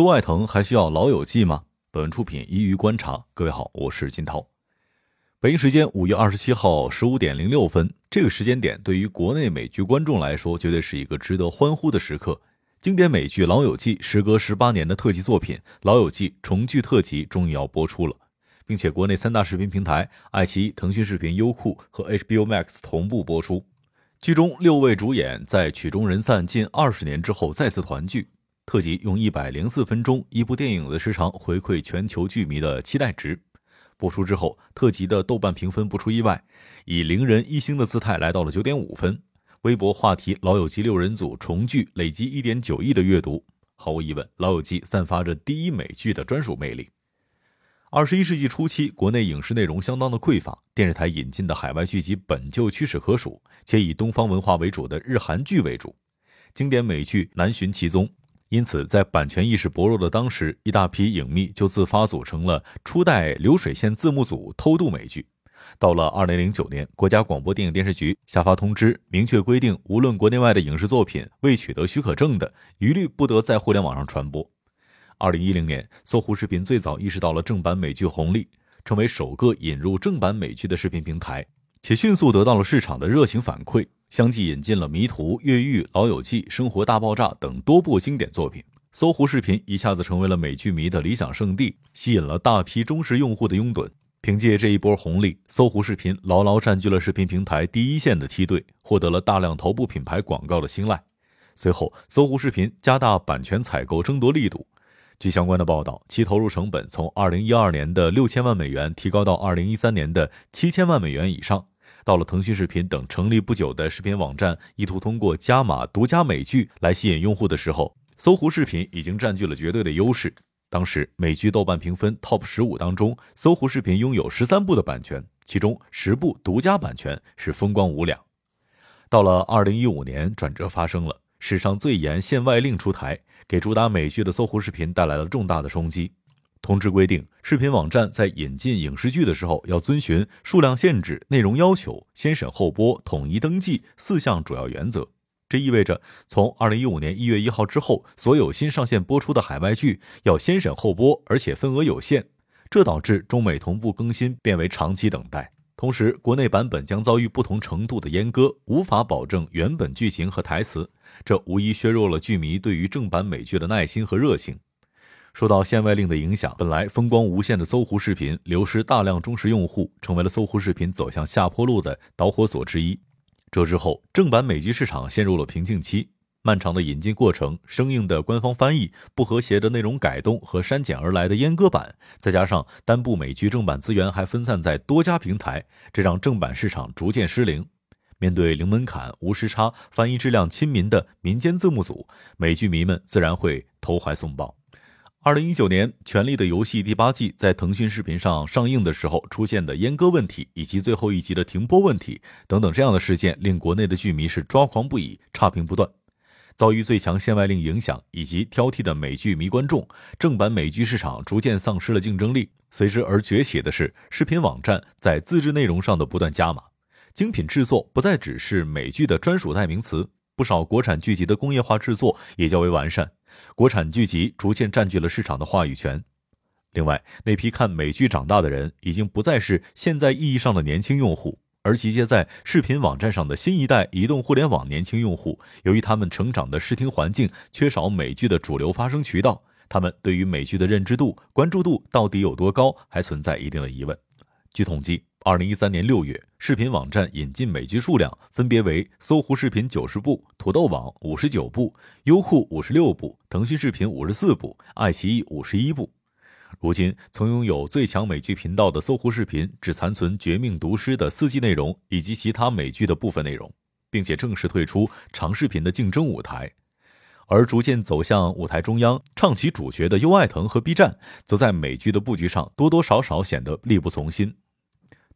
优爱腾还需要老友记吗？本文出品一于观察。各位好，我是金涛。北京时间五月二十七号十五点零六分，这个时间点对于国内美剧观众来说，绝对是一个值得欢呼的时刻。经典美剧《老友记》时隔十八年的特辑作品《老友记》重聚特辑终于要播出了，并且国内三大视频平台爱奇艺、腾讯视频、优酷和 HBO Max 同步播出。剧中六位主演在曲终人散近二十年之后再次团聚。特辑用一百零四分钟一部电影的时长回馈全球剧迷的期待值。播出之后，特辑的豆瓣评分不出意外，以零人一星的姿态来到了九点五分。微博话题“老友记六人组重聚”累积一点九亿的阅读。毫无疑问，《老友记》散发着第一美剧的专属魅力。二十一世纪初期，国内影视内容相当的匮乏，电视台引进的海外剧集本就屈指可数，且以东方文化为主的日韩剧为主，经典美剧难寻其踪。因此，在版权意识薄弱的当时，一大批影迷就自发组成了初代流水线字幕组偷渡美剧。到了二零零九年，国家广播电影电视局下发通知，明确规定，无论国内外的影视作品未取得许可证的，一律不得在互联网上传播。二零一零年，搜狐视频最早意识到了正版美剧红利，成为首个引入正版美剧的视频平台，且迅速得到了市场的热情反馈。相继引进了《迷途》《越狱》《老友记》《生活大爆炸》等多部经典作品，搜狐视频一下子成为了美剧迷的理想圣地，吸引了大批忠实用户的拥趸。凭借这一波红利，搜狐视频牢牢占据了视频平台第一线的梯队，获得了大量头部品牌广告的青睐。随后，搜狐视频加大版权采购争夺力度。据相关的报道，其投入成本从2012年的六千万美元提高到2013年的七千万美元以上。到了腾讯视频等成立不久的视频网站意图通过加码独家美剧来吸引用户的时候，搜狐视频已经占据了绝对的优势。当时美剧豆瓣评分 TOP 十五当中，搜狐视频拥有十三部的版权，其中十部独家版权是风光无两。到了二零一五年，转折发生了，史上最严限外令出台，给主打美剧的搜狐视频带来了重大的冲击。通知规定，视频网站在引进影视剧的时候，要遵循数量限制、内容要求、先审后播、统一登记四项主要原则。这意味着，从二零一五年一月一号之后，所有新上线播出的海外剧要先审后播，而且份额有限。这导致中美同步更新变为长期等待，同时国内版本将遭遇不同程度的阉割，无法保证原本剧情和台词。这无疑削弱了剧迷对于正版美剧的耐心和热情。受到限外令的影响，本来风光无限的搜狐视频流失大量忠实用户，成为了搜狐视频走向下坡路的导火索之一。这之后，正版美剧市场陷入了瓶颈期，漫长的引进过程、生硬的官方翻译、不和谐的内容改动和删减而来的阉割版，再加上单部美剧正版资源还分散在多家平台，这让正版市场逐渐失灵。面对零门槛、无时差、翻译质量亲民的民间字幕组，美剧迷们自然会投怀送抱。二零一九年，《权力的游戏》第八季在腾讯视频上上映的时候出现的阉割问题，以及最后一集的停播问题等等这样的事件，令国内的剧迷是抓狂不已，差评不断。遭遇最强限外令影响以及挑剔的美剧迷观众，正版美剧市场逐渐丧失了竞争力。随之而崛起的是视频网站在自制内容上的不断加码，精品制作不再只是美剧的专属代名词，不少国产剧集的工业化制作也较为完善。国产剧集逐渐占据了市场的话语权。另外，那批看美剧长大的人，已经不再是现在意义上的年轻用户，而集结在视频网站上的新一代移动互联网年轻用户。由于他们成长的视听环境缺少美剧的主流发声渠道，他们对于美剧的认知度、关注度到底有多高，还存在一定的疑问。据统计。二零一三年六月，视频网站引进美剧数量分别为搜狐视频九十部、土豆网五十九部、优酷五十六部、腾讯视频五十四部、爱奇艺五十一部。如今，曾拥有最强美剧频道的搜狐视频只残存《绝命毒师》的四季内容以及其他美剧的部分内容，并且正式退出长视频的竞争舞台。而逐渐走向舞台中央、唱起主角的优爱腾和 B 站，则在美剧的布局上多多少少显得力不从心。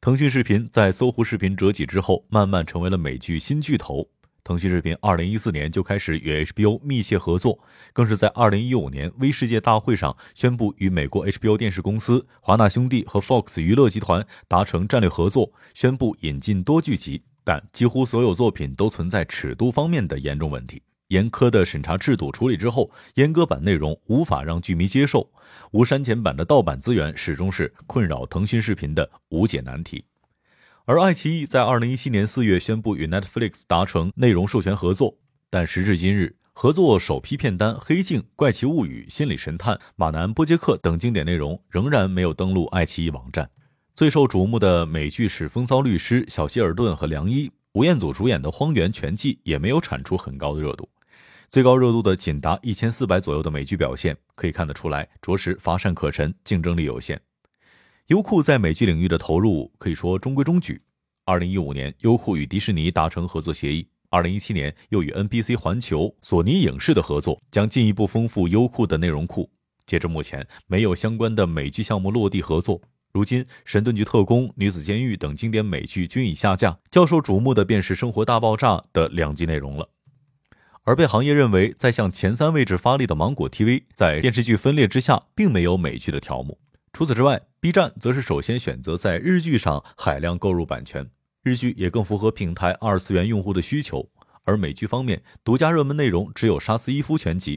腾讯视频在搜狐视频折戟之后，慢慢成为了美剧新巨头。腾讯视频二零一四年就开始与 HBO 密切合作，更是在二零一五年微世界大会上宣布与美国 HBO 电视公司、华纳兄弟和 Fox 娱乐集团达成战略合作，宣布引进多剧集。但几乎所有作品都存在尺度方面的严重问题。严苛的审查制度处理之后，阉割版内容无法让剧迷接受，无删减版的盗版资源始终是困扰腾讯视频的无解难题。而爱奇艺在二零一七年四月宣布与 Netflix 达成内容授权合作，但时至今日，合作首批片单《黑镜》《怪奇物语》《心理神探》《马南波杰克》等经典内容仍然没有登陆爱奇艺网站。最受瞩目的美剧《使风骚律师》小希尔顿和梁一。吴彦祖主演的《荒原全季》也没有产出很高的热度，最高热度的仅达一千四百左右的美剧表现，可以看得出来，着实乏善可陈，竞争力有限。优酷在美剧领域的投入可以说中规中矩。二零一五年，优酷与迪士尼达成合作协议；二零一七年，又与 NBC 环球、索尼影视的合作，将进一步丰富优酷的内容库。截至目前，没有相关的美剧项目落地合作。如今，《神盾局特工》《女子监狱》等经典美剧均已下架，较受瞩目的便是《生活大爆炸》的两集内容了。而被行业认为在向前三位置发力的芒果 TV，在电视剧分裂之下，并没有美剧的条目。除此之外，B 站则是首先选择在日剧上海量购入版权，日剧也更符合平台二次元用户的需求。而美剧方面，独家热门内容只有《杀死伊夫全集》。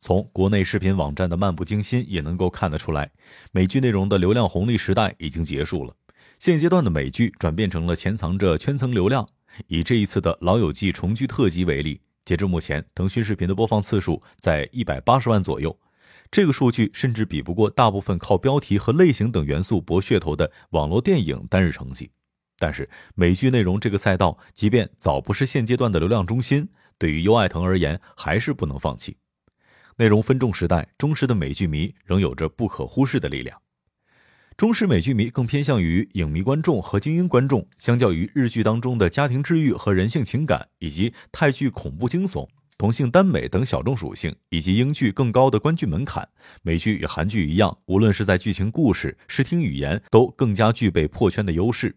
从国内视频网站的漫不经心也能够看得出来，美剧内容的流量红利时代已经结束了。现阶段的美剧转变成了潜藏着圈层流量。以这一次的《老友记》重聚特辑为例，截至目前，腾讯视频的播放次数在一百八十万左右，这个数据甚至比不过大部分靠标题和类型等元素博噱头的网络电影单日成绩。但是，美剧内容这个赛道，即便早不是现阶段的流量中心，对于优爱腾而言，还是不能放弃。内容分众时代，忠实的美剧迷仍有着不可忽视的力量。中式美剧迷更偏向于影迷观众和精英观众，相较于日剧当中的家庭治愈和人性情感，以及泰剧恐怖惊悚、同性耽美等小众属性，以及英剧更高的观剧门槛，美剧与韩剧一样，无论是在剧情、故事、视听语言，都更加具备破圈的优势。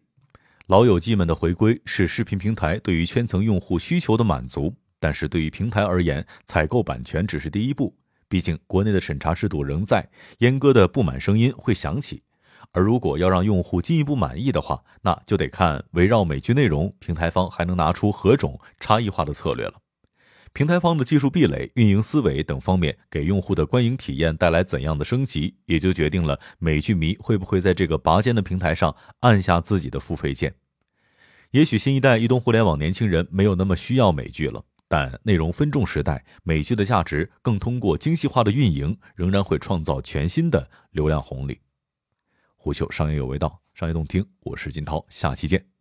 老友记们的回归，是视频平台对于圈层用户需求的满足。但是对于平台而言，采购版权只是第一步，毕竟国内的审查制度仍在，阉割的不满声音会响起。而如果要让用户进一步满意的话，那就得看围绕美剧内容，平台方还能拿出何种差异化的策略了。平台方的技术壁垒、运营思维等方面，给用户的观影体验带来怎样的升级，也就决定了美剧迷会不会在这个拔尖的平台上按下自己的付费键。也许新一代移动互联网年轻人没有那么需要美剧了。但内容分众时代，美剧的价值更通过精细化的运营，仍然会创造全新的流量红利。虎嗅商业有味道，商业动听，我是金涛，下期见。